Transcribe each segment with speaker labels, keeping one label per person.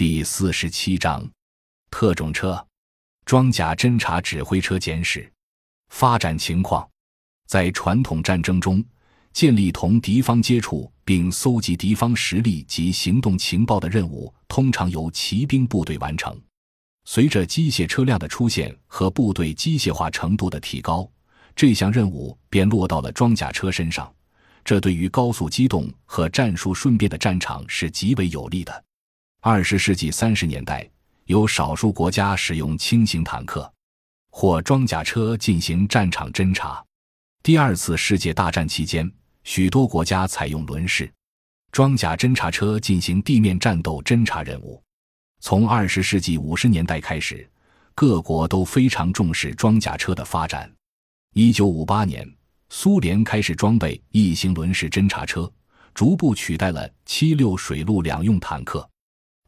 Speaker 1: 第四十七章，特种车装甲侦察指挥车简史发展情况。在传统战争中，建立同敌方接触并搜集敌方实力及行动情报的任务，通常由骑兵部队完成。随着机械车辆的出现和部队机械化程度的提高，这项任务便落到了装甲车身上。这对于高速机动和战术顺便的战场是极为有利的。二十世纪三十年代，有少数国家使用轻型坦克或装甲车进行战场侦察。第二次世界大战期间，许多国家采用轮式装甲侦察车进行地面战斗侦察任务。从二十世纪五十年代开始，各国都非常重视装甲车的发展。一九五八年。苏联开始装备异型轮式侦察车，逐步取代了七六水陆两用坦克。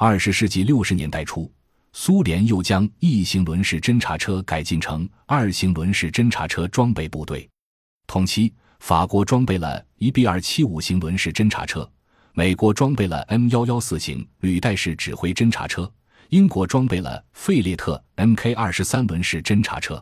Speaker 1: 二十世纪六十年代初，苏联又将一型轮式侦察车改进成二型轮式侦察车装备部队。同期，法国装备了一 B 二七五型轮式侦察车，美国装备了 M 幺幺四型履带式指挥侦察车，英国装备了费列特 Mk 二十三轮式侦察车。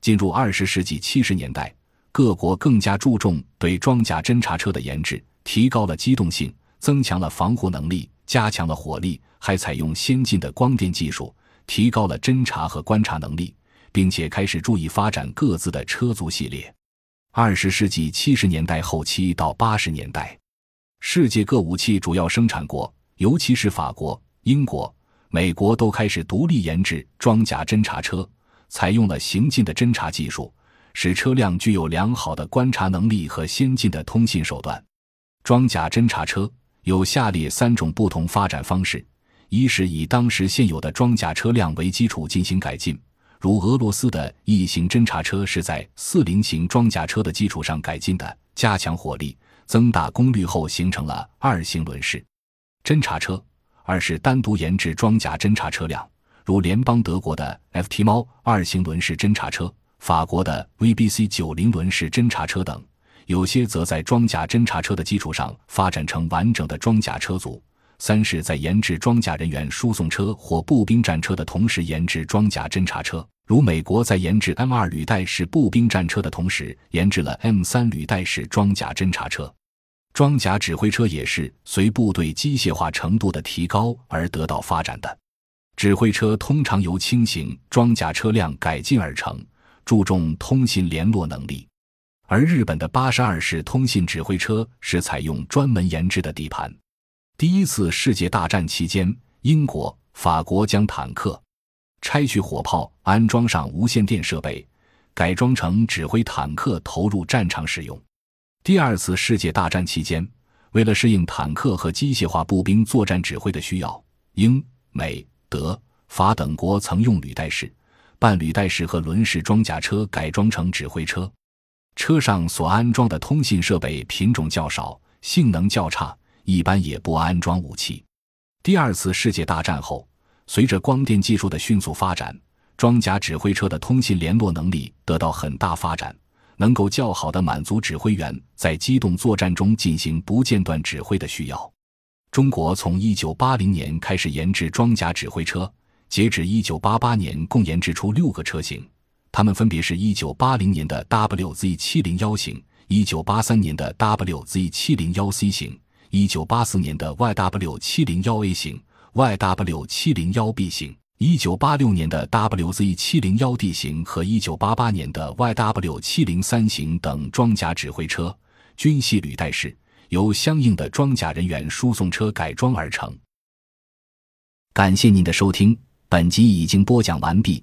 Speaker 1: 进入二十世纪七十年代。各国更加注重对装甲侦察车的研制，提高了机动性，增强了防护能力，加强了火力，还采用先进的光电技术，提高了侦察和观察能力，并且开始注意发展各自的车族系列。二十世纪七十年代后期到八十年代，世界各武器主要生产国，尤其是法国、英国、美国，都开始独立研制装甲侦察车，采用了行进的侦察技术。使车辆具有良好的观察能力和先进的通信手段。装甲侦察车有下列三种不同发展方式：一是以当时现有的装甲车辆为基础进行改进，如俄罗斯的异型侦察车是在四零型装甲车的基础上改进的，加强火力、增大功率后形成了二型轮式侦察车；二是单独研制装甲侦察车辆，如联邦德国的 FT 猫二型轮式侦察车。法国的 VBC 九零轮式侦察车等，有些则在装甲侦察车的基础上发展成完整的装甲车组。三是，在研制装甲人员输送车或步兵战车的同时研制装甲侦察车，如美国在研制 M 二履带式步兵战车的同时研制了 M 三履带式装甲侦察车。装甲指挥车也是随部队机械化程度的提高而得到发展的。指挥车通常由轻型装甲车辆改进而成。注重通信联络能力，而日本的八十二式通信指挥车是采用专门研制的底盘。第一次世界大战期间，英国、法国将坦克拆去火炮，安装上无线电设备，改装成指挥坦克投入战场使用。第二次世界大战期间，为了适应坦克和机械化步兵作战指挥的需要，英、美、德、法等国曾用履带式。半履带式和轮式装甲车改装成指挥车，车上所安装的通信设备品种较少，性能较差，一般也不安装武器。第二次世界大战后，随着光电技术的迅速发展，装甲指挥车的通信联络能力得到很大发展，能够较好的满足指挥员在机动作战中进行不间断指挥的需要。中国从一九八零年开始研制装甲指挥车。截止一九八八年，共研制出六个车型，它们分别是一九八零年的 WZ 七零幺型、一九八三年的 WZ 七零幺 C 型、一九八四年的 YW 七零幺 A 型、YW 七零幺 B 型、一九八六年的 WZ 七零幺 D 型和一九八八年的 YW 七零三型等装甲指挥车，均系履带式，由相应的装甲人员输送车改装而成。感谢您的收听。本集已经播讲完毕，